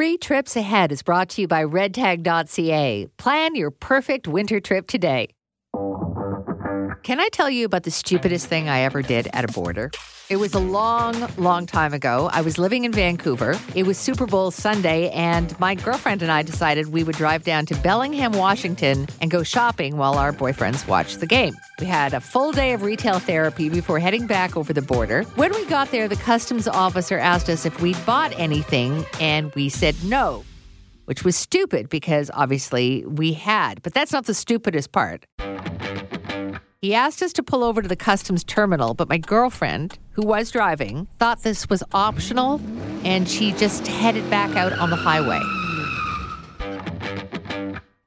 Three Trips Ahead is brought to you by redtag.ca. Plan your perfect winter trip today. Can I tell you about the stupidest thing I ever did at a border? It was a long, long time ago. I was living in Vancouver. It was Super Bowl Sunday, and my girlfriend and I decided we would drive down to Bellingham, Washington, and go shopping while our boyfriends watched the game. We had a full day of retail therapy before heading back over the border. When we got there, the customs officer asked us if we'd bought anything, and we said no, which was stupid because obviously we had. But that's not the stupidest part. He asked us to pull over to the customs terminal, but my girlfriend, who was driving, thought this was optional and she just headed back out on the highway.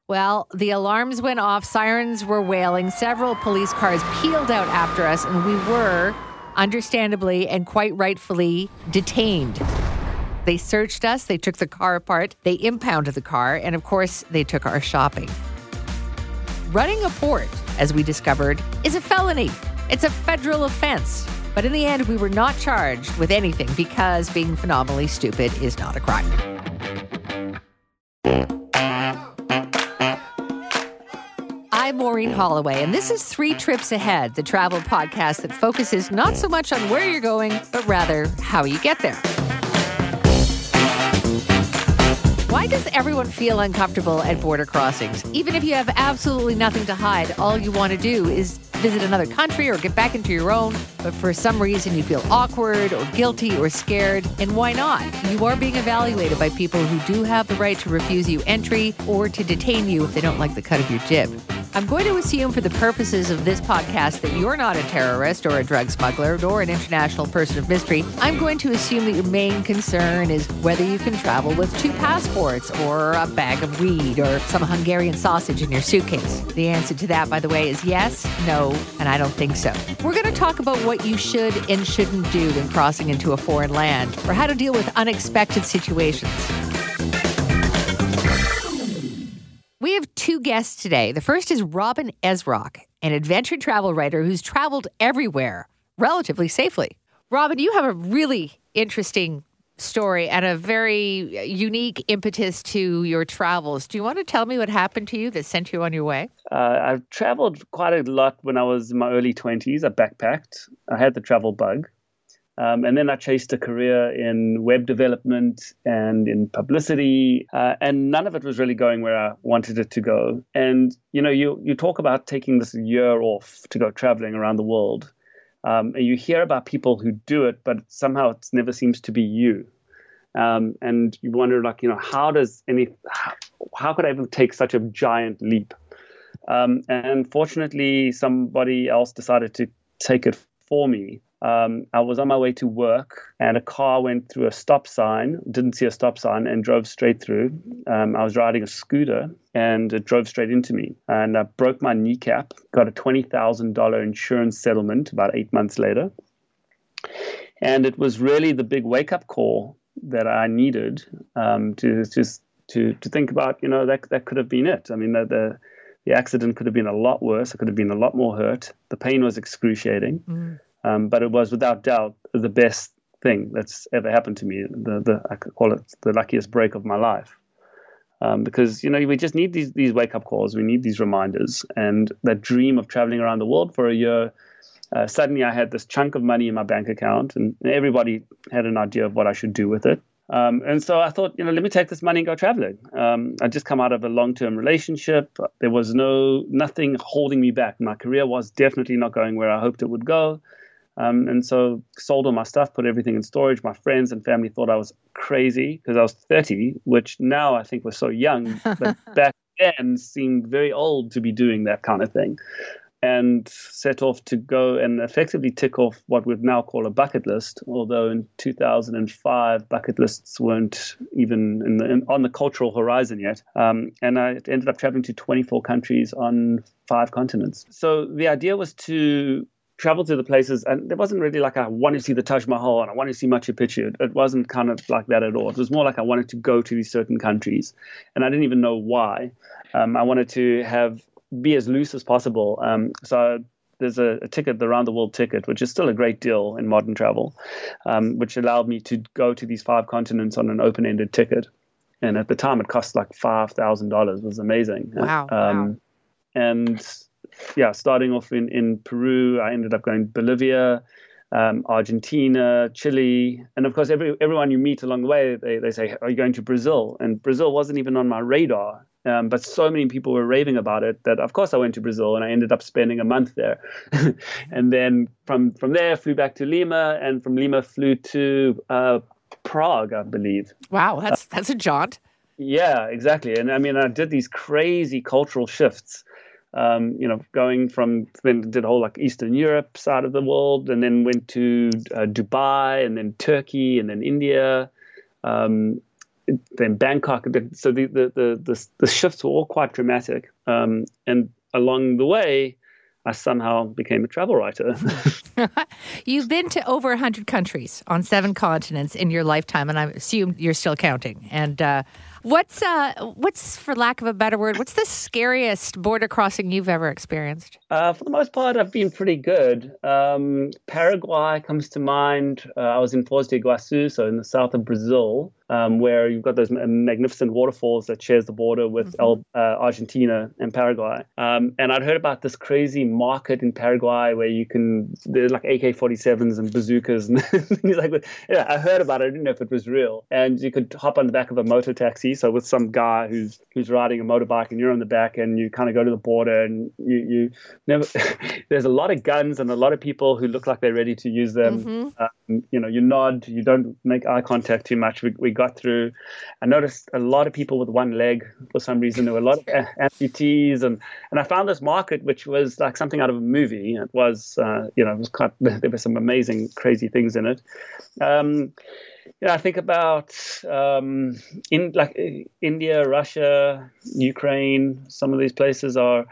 Well, the alarms went off, sirens were wailing, several police cars peeled out after us, and we were, understandably and quite rightfully, detained. They searched us, they took the car apart, they impounded the car, and of course, they took our shopping. Running a port, as we discovered, is a felony. It's a federal offense. But in the end, we were not charged with anything because being phenomenally stupid is not a crime. I'm Maureen Holloway, and this is Three Trips Ahead, the travel podcast that focuses not so much on where you're going, but rather how you get there. Why does everyone feel uncomfortable at border crossings? Even if you have absolutely nothing to hide, all you want to do is visit another country or get back into your own, but for some reason you feel awkward or guilty or scared. And why not? You are being evaluated by people who do have the right to refuse you entry or to detain you if they don't like the cut of your jib. I'm going to assume, for the purposes of this podcast, that you're not a terrorist or a drug smuggler or an international person of mystery. I'm going to assume that your main concern is whether you can travel with two passports or a bag of weed or some Hungarian sausage in your suitcase. The answer to that, by the way, is yes, no, and I don't think so. We're going to talk about what you should and shouldn't do when crossing into a foreign land or how to deal with unexpected situations. We have two guests today. The first is Robin Esrock, an adventure travel writer who's traveled everywhere relatively safely. Robin, you have a really interesting story and a very unique impetus to your travels. Do you want to tell me what happened to you that sent you on your way? Uh, I've traveled quite a lot when I was in my early 20s. I backpacked. I had the travel bug. Um, and then I chased a career in web development and in publicity, uh, and none of it was really going where I wanted it to go. And you know, you you talk about taking this year off to go traveling around the world, um, and you hear about people who do it, but somehow it never seems to be you. Um, and you wonder, like, you know, how does any, how, how could I even take such a giant leap? Um, and fortunately, somebody else decided to take it for me um, I was on my way to work and a car went through a stop sign, didn't see a stop sign, and drove straight through. Um, I was riding a scooter and it drove straight into me. And I broke my kneecap, got a $20,000 insurance settlement about eight months later. And it was really the big wake up call that I needed um, to just to, to think about, you know, that, that could have been it. I mean, the, the, the accident could have been a lot worse. I could have been a lot more hurt. The pain was excruciating. Mm. Um, but it was without doubt the best thing that's ever happened to me. The, the I could call it the luckiest break of my life. Um, because you know we just need these these wake up calls. We need these reminders, and that dream of traveling around the world for a year. Uh, suddenly, I had this chunk of money in my bank account, and everybody had an idea of what I should do with it. Um, and so I thought, you know, let me take this money and go traveling. Um, I just come out of a long-term relationship. There was no nothing holding me back. My career was definitely not going where I hoped it would go. Um, and so sold all my stuff, put everything in storage. My friends and family thought I was crazy because I was 30, which now I think was so young, but back then seemed very old to be doing that kind of thing. And set off to go and effectively tick off what we'd now call a bucket list. Although in 2005, bucket lists weren't even in the, in, on the cultural horizon yet. Um, and I ended up traveling to 24 countries on five continents. So the idea was to traveled to the places, and there wasn't really like I want to see the Taj Mahal and I want to see Machu Picchu. It, it wasn't kind of like that at all. It was more like I wanted to go to these certain countries, and I didn't even know why. Um, I wanted to have be as loose as possible. Um, so there's a, a, ticket, the round the world ticket, which is still a great deal in modern travel, um, which allowed me to go to these five continents on an open ended ticket. and at the time it cost like five thousand dollars. It was amazing. Wow. Um, wow. And yeah, starting off in in Peru, I ended up going Bolivia. Um, Argentina, Chile, and of course, every, everyone you meet along the way, they, they say, Are you going to Brazil? And Brazil wasn't even on my radar. Um, but so many people were raving about it that, of course, I went to Brazil and I ended up spending a month there. and then from, from there, flew back to Lima, and from Lima, flew to uh, Prague, I believe. Wow, that's, that's a jaunt. Yeah, exactly. And I mean, I did these crazy cultural shifts. Um, you know, going from then did a whole like Eastern Europe side of the world, and then went to uh, Dubai, and then Turkey, and then India. Um, then Bangkok. So the, the, the, the, the shifts were all quite dramatic. Um, and along the way, I somehow became a travel writer. You've been to over 100 countries on seven continents in your lifetime, and I assume you're still counting. And uh, What's uh, what's for lack of a better word? What's the scariest border crossing you've ever experienced? Uh, for the most part, I've been pretty good. Um, Paraguay comes to mind. Uh, I was in Foz do Iguaçu, so in the south of Brazil, um, where you've got those magnificent waterfalls that shares the border with mm-hmm. El, uh, Argentina and Paraguay. Um, and I'd heard about this crazy market in Paraguay where you can there's like AK-47s and bazookas and things like that. Yeah, I heard about it. I didn't know if it was real. And you could hop on the back of a motor taxi so with some guy who's who's riding a motorbike and you're on the back and you kind of go to the border and you you never. there's a lot of guns and a lot of people who look like they're ready to use them. Mm-hmm. Um, you know, you nod, you don't make eye contact too much. We, we got through. I noticed a lot of people with one leg for some reason. There were a lot of amputees and and I found this market which was like something out of a movie. It was uh, you know it was quite there were some amazing crazy things in it. Um, you know, I think about um, in like India, Russia, Ukraine. Some of these places are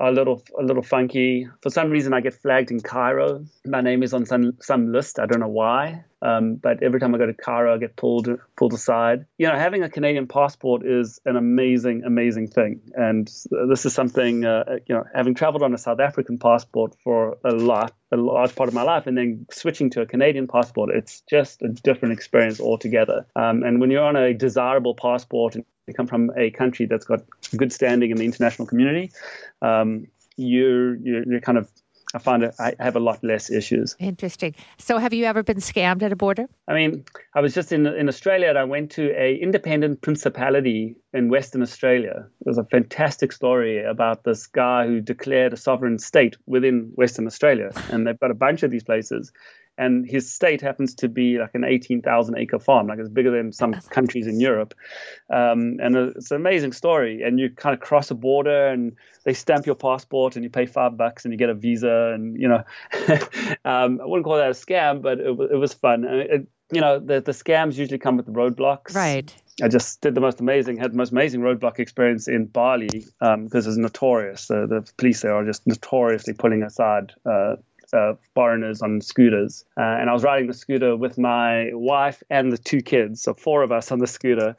a little a little funky. For some reason, I get flagged in Cairo. My name is on some some list. I don't know why. Um, but every time I go to Cairo, I get pulled pulled aside. You know, having a Canadian passport is an amazing, amazing thing, and this is something. Uh, you know, having traveled on a South African passport for a lot, a large part of my life, and then switching to a Canadian passport, it's just a different experience altogether. Um, and when you're on a desirable passport and you come from a country that's got good standing in the international community, um, you're, you're, you're kind of I find it, I have a lot less issues. Interesting. So, have you ever been scammed at a border? I mean, I was just in in Australia, and I went to a independent principality in Western Australia. There's a fantastic story about this guy who declared a sovereign state within Western Australia, and they've got a bunch of these places and his state happens to be like an 18,000 acre farm, like it's bigger than some countries in Europe. Um, and it's an amazing story. And you kind of cross a border and they stamp your passport and you pay five bucks and you get a visa. And, you know, um, I wouldn't call that a scam, but it, it was fun. It, you know, the, the scams usually come with the roadblocks. Right. I just did the most amazing, had the most amazing roadblock experience in Bali because um, it's notorious. Uh, the police there are just notoriously pulling aside uh, uh, foreigners on scooters. Uh, and I was riding the scooter with my wife and the two kids, so four of us on the scooter.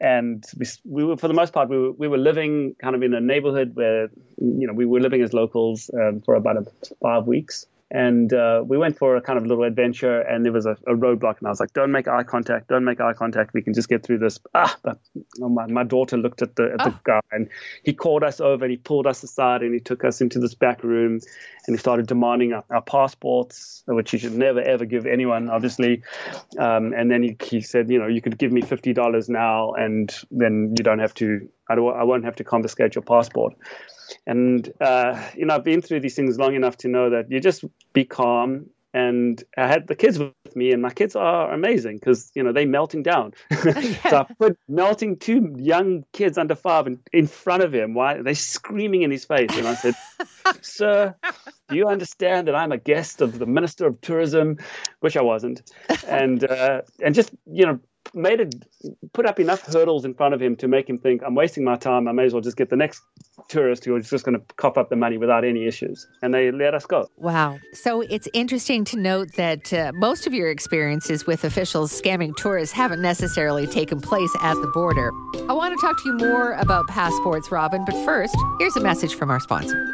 And we, we were, for the most part, we were, we were living kind of in a neighborhood where, you know, we were living as locals um, for about a, five weeks. And uh, we went for a kind of little adventure, and there was a, a, roadblock, and I was like, "Don't make eye contact! Don't make eye contact! We can just get through this." Ah, but oh, my, my daughter looked at the at the guy, and he called us over, and he pulled us aside, and he took us into this back room, and he started demanding our, our passports, which he should never ever give anyone, obviously. Um, and then he, he said, "You know, you could give me fifty dollars now, and then you don't have to. I, don't, I won't have to confiscate your passport." And, uh, you know, I've been through these things long enough to know that you just be calm. And I had the kids with me, and my kids are amazing because, you know, they're melting down. so I put melting two young kids under five in, in front of him. Why? They're screaming in his face. And I said, Sir, do you understand that I'm a guest of the Minister of Tourism? Which I wasn't. And, uh, and just, you know, made it put up enough hurdles in front of him to make him think I'm wasting my time. I may as well just get the next tourist who is just going to cough up the money without any issues, and they let us go. Wow! So it's interesting to note that uh, most of your experiences with officials scamming tourists haven't necessarily taken place at the border. I want to talk to you more about passports, Robin, but first, here's a message from our sponsor.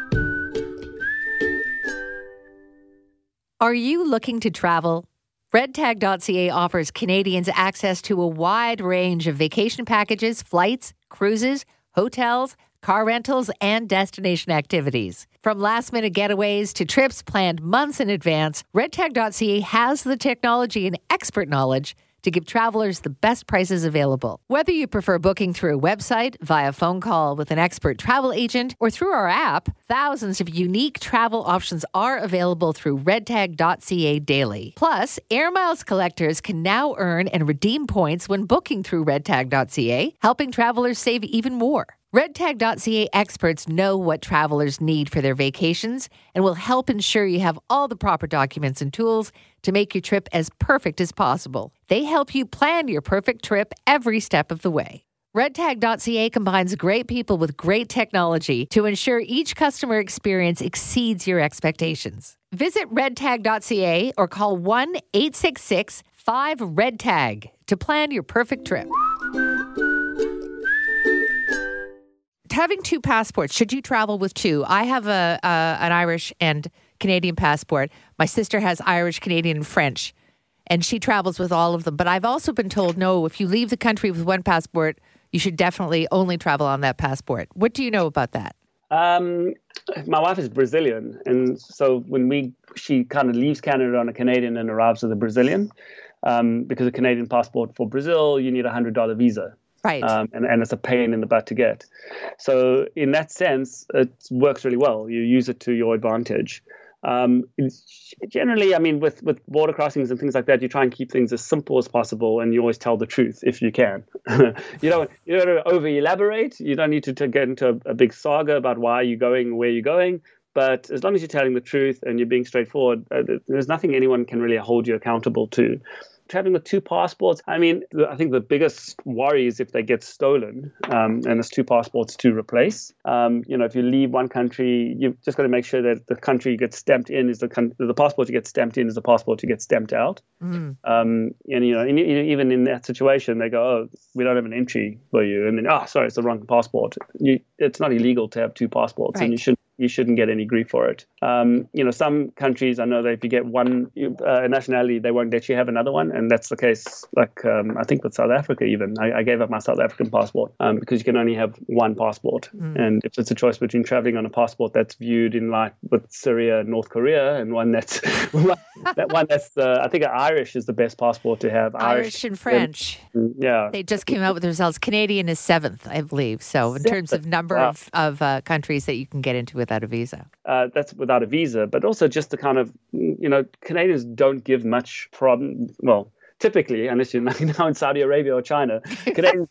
Are you looking to travel? RedTag.ca offers Canadians access to a wide range of vacation packages, flights, cruises, hotels, car rentals, and destination activities. From last minute getaways to trips planned months in advance, RedTag.ca has the technology and expert knowledge to give travelers the best prices available. Whether you prefer booking through a website, via phone call with an expert travel agent, or through our app, thousands of unique travel options are available through redtag.ca daily. Plus, Air Miles collectors can now earn and redeem points when booking through redtag.ca, helping travelers save even more. RedTag.ca experts know what travelers need for their vacations and will help ensure you have all the proper documents and tools to make your trip as perfect as possible. They help you plan your perfect trip every step of the way. RedTag.ca combines great people with great technology to ensure each customer experience exceeds your expectations. Visit redtag.ca or call 1 866 5 RedTag to plan your perfect trip. Having two passports, should you travel with two? I have a, an Irish and Canadian passport. My sister has Irish, Canadian, and French, and she travels with all of them. But I've also been told no, if you leave the country with one passport, you should definitely only travel on that passport. What do you know about that? Um, my wife is Brazilian, and so when we she kind of leaves Canada on a Canadian and arrives with a Brazilian, um, because a Canadian passport for Brazil you need a hundred dollar visa. Right. Um, and, and it's a pain in the butt to get. So, in that sense, it works really well. You use it to your advantage. Um, generally, I mean, with, with border crossings and things like that, you try and keep things as simple as possible, and you always tell the truth if you can. you don't you don't over elaborate. You don't need to, to get into a, a, big saga about why you're going, where you're going. But as long as you're telling the truth and you're being straightforward, uh, there's nothing anyone can really hold you accountable to traveling with two passports, I mean, I think the biggest worry is if they get stolen um, and there's two passports to replace. Um, you know, if you leave one country, you've just got to make sure that the country you get stamped in is the con- the passport you get stamped in is the passport you get stamped out. Mm. Um, and you know, in, even in that situation, they go, "Oh, we don't have an entry for you," and then, "Oh, sorry, it's the wrong passport." You, it's not illegal to have two passports, right. and you should you shouldn't get any grief for it. Um, you know, some countries I know that if you get one uh, nationality, they won't let you have another one, and that's the case. Like um, I think with South Africa, even I, I gave up my South African passport um, because you can only have one passport, mm. and if it's a choice between traveling on a passport that's viewed in like with Syria and North Korea, and one that's that one that's uh, I think Irish is the best passport to have. Irish, Irish and French. And, yeah, they just came out with the results. Canadian is seventh, I believe. So in seventh. terms of number wow. of of uh, countries that you can get into with without a visa. Uh, that's without a visa, but also just the kind of, you know, Canadians don't give much problem. Well, typically, unless you're now in Saudi Arabia or China, Canadians,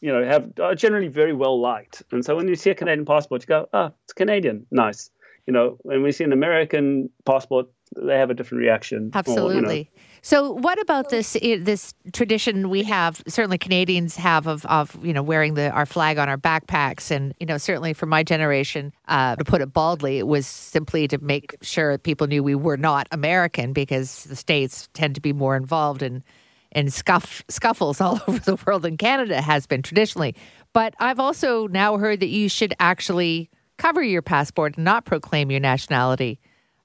you know, have are generally very well liked. And so when you see a Canadian passport, you go, oh, it's Canadian, nice. You know, when we see an American passport, they have a different reaction. Absolutely. You know, so, what about this this tradition we have? Certainly, Canadians have of, of you know wearing the our flag on our backpacks, and you know certainly for my generation, uh, to put it baldly, it was simply to make sure people knew we were not American because the states tend to be more involved in in scuff, scuffles all over the world, and Canada has been traditionally. But I've also now heard that you should actually cover your passport and not proclaim your nationality.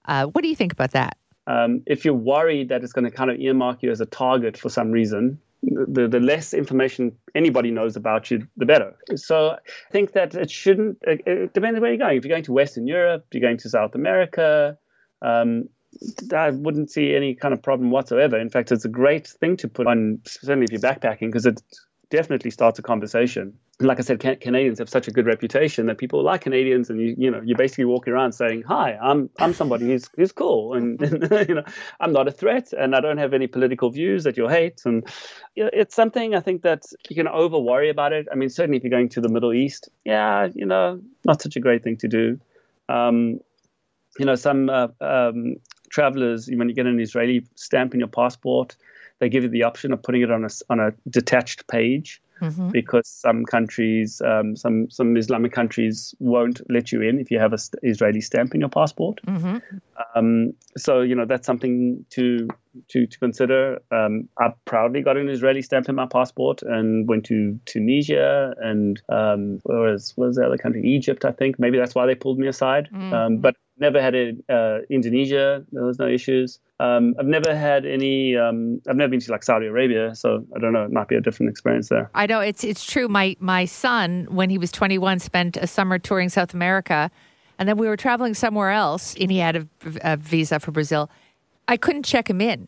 Uh, what do you think about that? Um, if you're worried that it's going to kind of earmark you as a target for some reason, the, the less information anybody knows about you, the better. So I think that it shouldn't, it, depends where you're going. If you're going to Western Europe, you're going to South America, um, I wouldn't see any kind of problem whatsoever. In fact, it's a great thing to put on, certainly if you're backpacking, because it definitely starts a conversation. Like I said, can- Canadians have such a good reputation that people like Canadians, and you you know you basically walk around saying, "Hi, I'm I'm somebody who's who's cool, and, and you know I'm not a threat, and I don't have any political views that you'll hate." And you know, it's something I think that you can over worry about it. I mean, certainly if you're going to the Middle East, yeah, you know, not such a great thing to do. Um, you know, some uh, um, travelers, when you get an Israeli stamp in your passport, they give you the option of putting it on a on a detached page. Mm-hmm. Because some countries, um, some some Islamic countries, won't let you in if you have an Israeli stamp in your passport. Mm-hmm. Um, so you know that's something to to to consider. Um, I proudly got an Israeli stamp in my passport and went to Tunisia and um, where was, what was the other country? Egypt, I think. Maybe that's why they pulled me aside. Mm-hmm. Um, but Never had it uh, Indonesia. There was no issues. Um, I've never had any. Um, I've never been to like Saudi Arabia, so I don't know. It might be a different experience there. I know it's it's true. My my son, when he was 21, spent a summer touring South America, and then we were traveling somewhere else, and he had a, a visa for Brazil. I couldn't check him in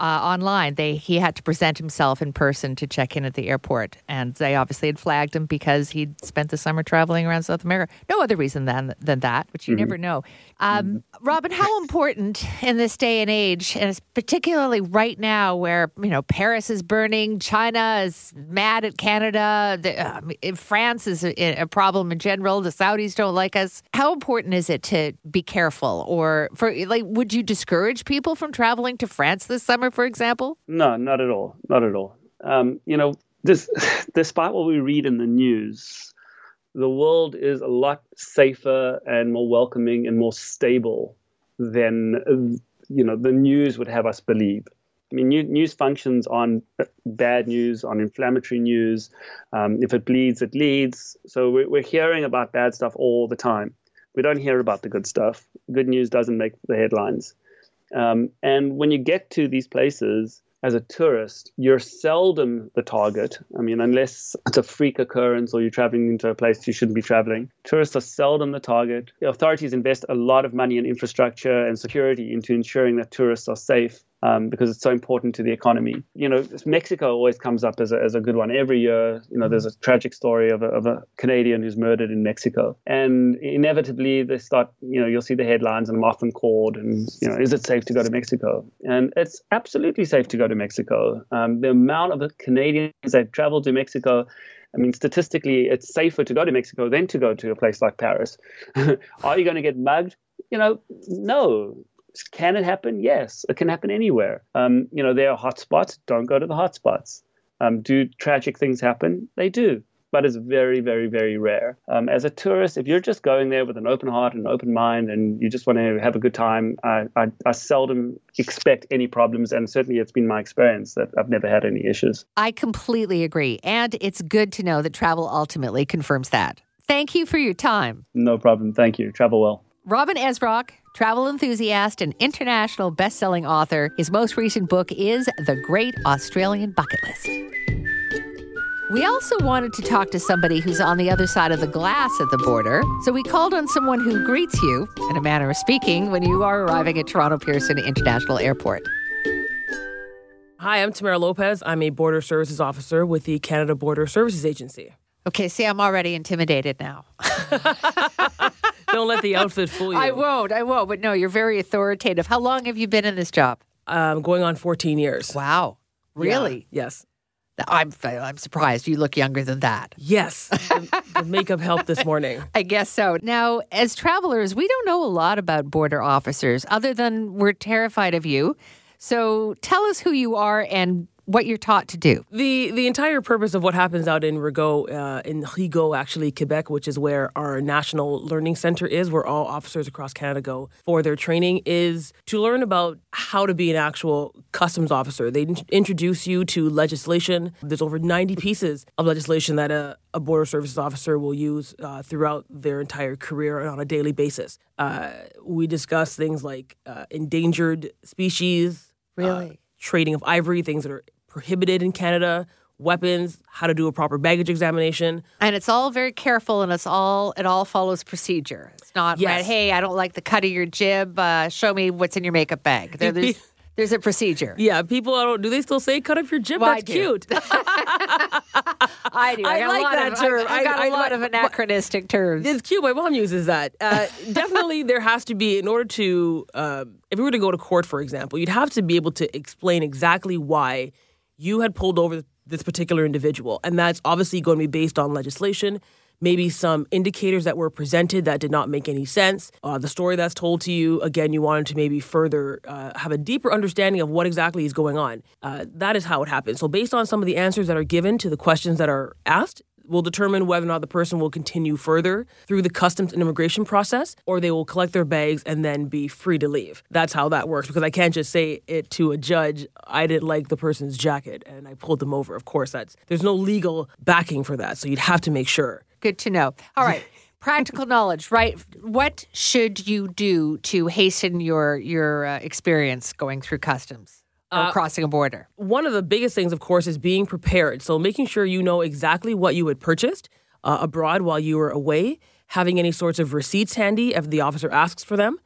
uh, online. They he had to present himself in person to check in at the airport, and they obviously had flagged him because he'd spent the summer traveling around South America. No other reason than than that, which you mm-hmm. never know. Um, mm-hmm. Robin, how important in this day and age, and particularly right now, where you know Paris is burning, China is mad at Canada, the, uh, France is a, a problem in general. The Saudis don't like us. How important is it to be careful, or for like, would you discourage people from traveling to France this summer? For example? No, not at all. Not at all. Um, you know, this, despite what we read in the news, the world is a lot safer and more welcoming and more stable than you know the news would have us believe. I mean, news functions on bad news, on inflammatory news. Um, if it bleeds, it leads. So we're hearing about bad stuff all the time. We don't hear about the good stuff. Good news doesn't make the headlines. Um, and when you get to these places as a tourist, you're seldom the target. I mean, unless it's a freak occurrence or you're traveling into a place you shouldn't be traveling, tourists are seldom the target. The authorities invest a lot of money in infrastructure and security into ensuring that tourists are safe um, because it's so important to the economy. You know, Mexico always comes up as a, as a good one. Every year, you know, there's a tragic story of a, of a Canadian who's murdered in Mexico. And inevitably, they start, you know, you'll see the headlines and I'm often called and, you know, is it safe to go to Mexico? And it's absolutely safe to go to Mexico. Um, the amount of Canadians that travel to Mexico I mean, statistically, it's safer to go to Mexico than to go to a place like Paris. Are you going to get mugged? You know, no. Can it happen? Yes, it can happen anywhere. Um, you know, there are hotspots. Don't go to the hotspots. Um, do tragic things happen? They do, but it's very, very, very rare. Um, as a tourist, if you're just going there with an open heart and an open mind, and you just want to have a good time, I, I, I seldom expect any problems, and certainly it's been my experience that I've never had any issues. I completely agree, and it's good to know that travel ultimately confirms that. Thank you for your time. No problem. Thank you. Travel well. Robin Esrock, travel enthusiast and international best-selling author. His most recent book is The Great Australian Bucket List. We also wanted to talk to somebody who's on the other side of the glass at the border. So we called on someone who greets you, in a manner of speaking, when you are arriving at Toronto Pearson International Airport. Hi, I'm Tamara Lopez. I'm a Border Services Officer with the Canada Border Services Agency. Okay, see, I'm already intimidated now. Don't let the outfit fool you. I won't. I won't. But no, you're very authoritative. How long have you been in this job? Um, going on 14 years. Wow. Really? Yeah. Yes. I'm I'm surprised. You look younger than that. Yes. the, the makeup helped this morning. I guess so. Now, as travelers, we don't know a lot about border officers other than we're terrified of you. So tell us who you are and what you're taught to do. The the entire purpose of what happens out in Rigaud, uh, in Rigaud, actually Quebec, which is where our national learning center is, where all officers across Canada go for their training, is to learn about how to be an actual customs officer. They introduce you to legislation. There's over 90 pieces of legislation that a, a border services officer will use uh, throughout their entire career and on a daily basis. Uh, we discuss things like uh, endangered species. Uh, really? trading of ivory, things that are prohibited in Canada, weapons, how to do a proper baggage examination. And it's all very careful and it's all it all follows procedure. It's not yes. right, hey, I don't like the cut of your jib, uh, show me what's in your makeup bag. There, there's there's a procedure. Yeah, people I don't do they still say cut up your jib? Well, That's cute. I do. I, I like that of, term. I, I got I, a lot of anachronistic terms. It's cute. My mom uses that. Uh, definitely, there has to be in order to uh, if we were to go to court, for example, you'd have to be able to explain exactly why you had pulled over this particular individual. And that's obviously going to be based on legislation, maybe some indicators that were presented that did not make any sense. Uh, the story that's told to you, again, you wanted to maybe further uh, have a deeper understanding of what exactly is going on. Uh, that is how it happens. So, based on some of the answers that are given to the questions that are asked, will determine whether or not the person will continue further through the customs and immigration process or they will collect their bags and then be free to leave. That's how that works because I can't just say it to a judge, I didn't like the person's jacket and I pulled them over. Of course, that's there's no legal backing for that. So you'd have to make sure. Good to know. All right. practical knowledge, right? What should you do to hasten your your uh, experience going through customs or Uh, crossing a border? One of the biggest things, of course, is being prepared. So making sure you know exactly what you had purchased uh, abroad while you were away, having any sorts of receipts handy if the officer asks for them,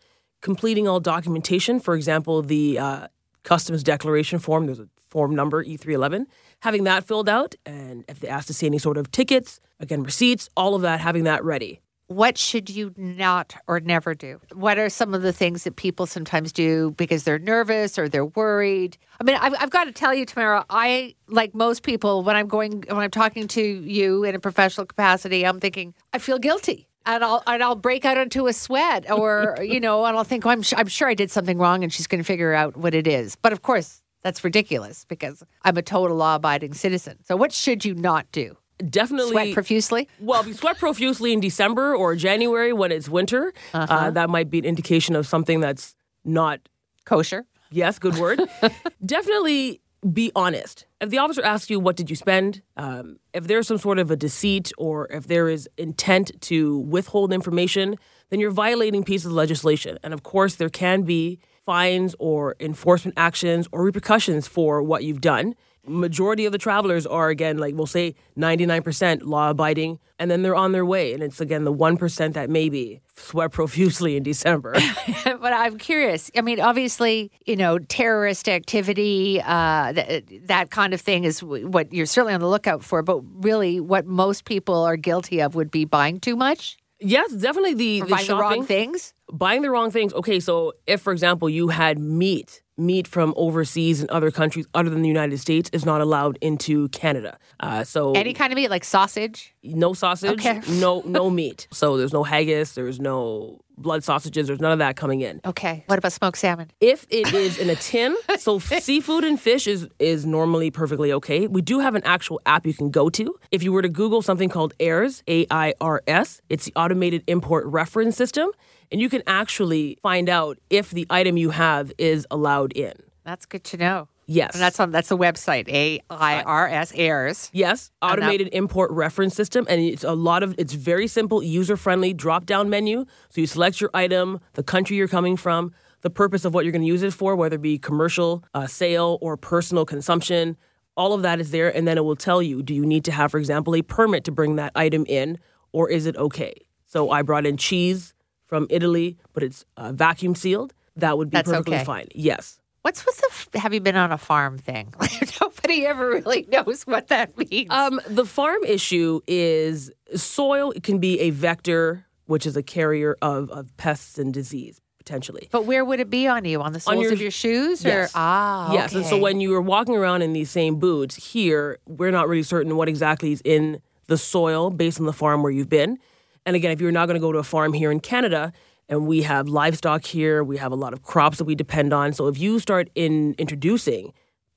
completing all documentation. For example, the uh, customs declaration form. There's a form number E311. Having that filled out, and if they ask to see any sort of tickets, again receipts, all of that, having that ready. What should you not or never do? What are some of the things that people sometimes do because they're nervous or they're worried? I mean, I've, I've got to tell you, Tamara, I, like most people, when I'm going, when I'm talking to you in a professional capacity, I'm thinking, I feel guilty. And I'll, and I'll break out into a sweat or, you know, and I'll think, oh, I'm, su- I'm sure I did something wrong and she's going to figure out what it is. But of course, that's ridiculous because I'm a total law abiding citizen. So what should you not do? Definitely Sweat profusely? Well, if you sweat profusely in December or January when it's winter, uh Uh-huh. that might be an indication of something that's not Kosher? Yes, good word. Definitely be honest. If the officer asks you, what did you spend? Um, if there's some sort of a deceit or if there is intent to withhold information, then you're violating pieces of legislation. And of course, there can be fines or enforcement actions or repercussions for what you've done. Majority of the travelers are, again, like we'll say 99% law abiding, and then they're on their way. And it's, again, the 1% that maybe sweat profusely in December. but I'm curious. I mean, obviously, you know, terrorist activity, uh, th- that kind of thing is what you're certainly on the lookout for. But really, what most people are guilty of would be buying too much, yes, definitely the, or the buying the wrong things. Buying the wrong things. Okay, so if, for example, you had meat, meat from overseas and other countries other than the United States is not allowed into Canada. Uh, so Any kind of meat, like sausage. no sausage, Okay. no no meat. So there's no haggis, there's no blood sausages, there's none of that coming in. Okay. What about smoked salmon? If it is in a tin, so seafood and fish is is normally perfectly okay. We do have an actual app you can go to. If you were to Google something called AIRS, A I R S, it's the automated import reference system, and you can actually find out if the item you have is allowed in. That's good to know. Yes. And that's on that's the website. A I R S airs. Yes, automated import reference system, and it's a lot of. It's very simple, user friendly drop down menu. So you select your item, the country you're coming from, the purpose of what you're going to use it for, whether it be commercial, uh, sale, or personal consumption. All of that is there, and then it will tell you: Do you need to have, for example, a permit to bring that item in, or is it okay? So I brought in cheese from Italy, but it's uh, vacuum sealed. That would be That's perfectly okay. fine. Yes. What's with the f- have you been on a farm thing? Nobody ever really knows what that means. Um, the farm issue is soil It can be a vector, which is a carrier of, of pests and disease potentially. but where would it be on you? On the soles your- of your shoes? Yes. Or ah, Yes, and so when you are walking around in these same boots here, we're not really certain what exactly is in the soil based on the farm where you've been. And again, if you're not going to go to a farm here in Canada, and we have livestock here, we have a lot of crops that we depend on. So if you start in introducing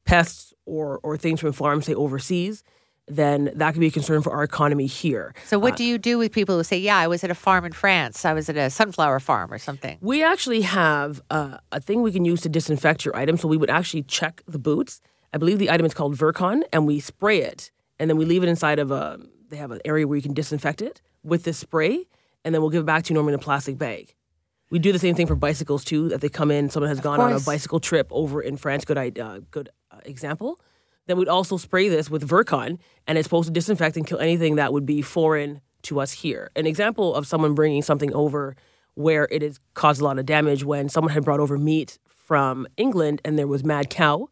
pests or or things from farms, say overseas, then that could be a concern for our economy here. So what do you do with people who say, "Yeah, I was at a farm in France. I was at a sunflower farm or something"? We actually have uh, a thing we can use to disinfect your item. So we would actually check the boots. I believe the item is called Virkon, and we spray it, and then we leave it inside of a. They have an area where you can disinfect it with this spray, and then we'll give it back to you normally in a plastic bag. We do the same thing for bicycles too. That they come in, someone has gone on a bicycle trip over in France. Good, uh, good uh, example. Then we'd also spray this with Virkon, and it's supposed to disinfect and kill anything that would be foreign to us here. An example of someone bringing something over where it has caused a lot of damage when someone had brought over meat from England and there was mad cow,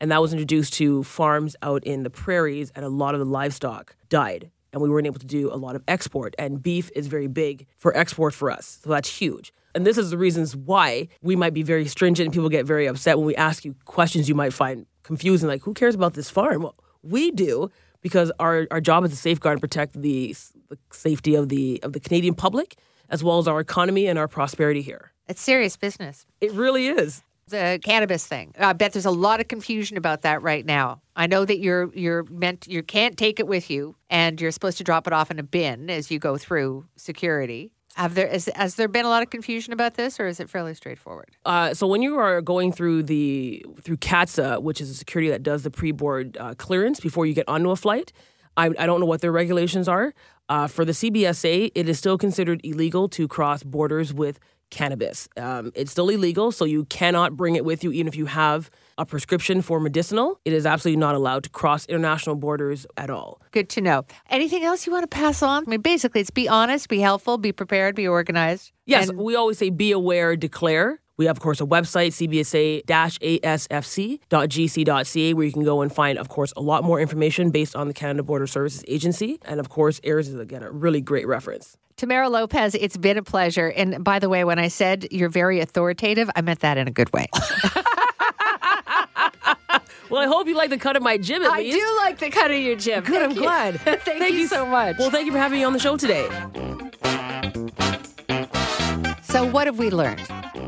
and that was introduced to farms out in the prairies, and a lot of the livestock died. And we weren't able to do a lot of export. And beef is very big for export for us. So that's huge. And this is the reasons why we might be very stringent and people get very upset when we ask you questions you might find confusing, like, who cares about this farm? Well, we do because our, our job is to safeguard and protect the, the safety of the of the Canadian public as well as our economy and our prosperity here. It's serious business. It really is. The cannabis thing. I bet there's a lot of confusion about that right now. I know that you're you're meant you can't take it with you, and you're supposed to drop it off in a bin as you go through security. Have there is, has there been a lot of confusion about this, or is it fairly straightforward? Uh, so when you are going through the through CATSA, which is a security that does the pre-board uh, clearance before you get onto a flight, I, I don't know what their regulations are. Uh, for the CBSA, it is still considered illegal to cross borders with cannabis. Um, it's still illegal, so you cannot bring it with you, even if you have a prescription for medicinal. It is absolutely not allowed to cross international borders at all. Good to know. Anything else you want to pass on? I mean, basically, it's be honest, be helpful, be prepared, be organized. Yes, And- we always say be aware, declare. We have, of course, a website, cbsa-asfc.gc.ca, where you can go and find, of course, a lot more information based on the Canada Border Services Agency. And, of course, AIRS is, again, a really great reference. Tamara Lopez, it's been a pleasure. And by the way, when I said you're very authoritative, I meant that in a good way. Well, I hope you like the cut of my jib at I least. do like the cut of your jib. Good, Thank I'm you. glad. thank, you so much. Well, thank you for having me on the show today. So, what have we learned?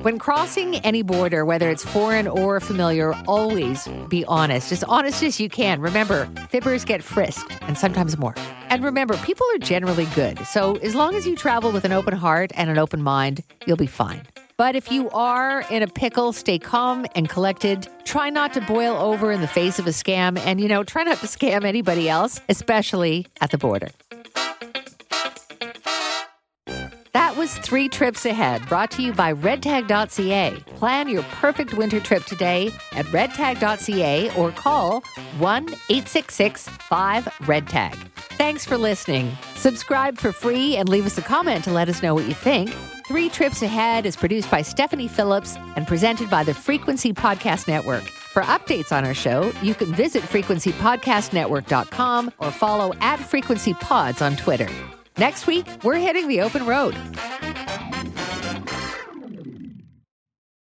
When crossing any border, whether it's foreign or familiar, always be honest, as honest as you can. Remember, fibbers get frisked and sometimes more. And remember, people are generally good. So, as long as you travel with an open heart and an open mind, you'll be fine. But if you are in a pickle, stay calm and collected. Try not to boil over in the face of a scam. And, you know, try not to scam anybody else, especially at the border. Was Three Trips Ahead, brought to you by redtag.ca. Plan your perfect winter trip today at redtag.ca or call 1 866 5 RedTag. Thanks for listening. Subscribe for free and leave us a comment to let us know what you think. Three Trips Ahead is produced by Stephanie Phillips and presented by the Frequency Podcast Network. For updates on our show, you can visit frequencypodcastnetwork.com or follow at Frequency Pods on Twitter. Next week, we're hitting the open road.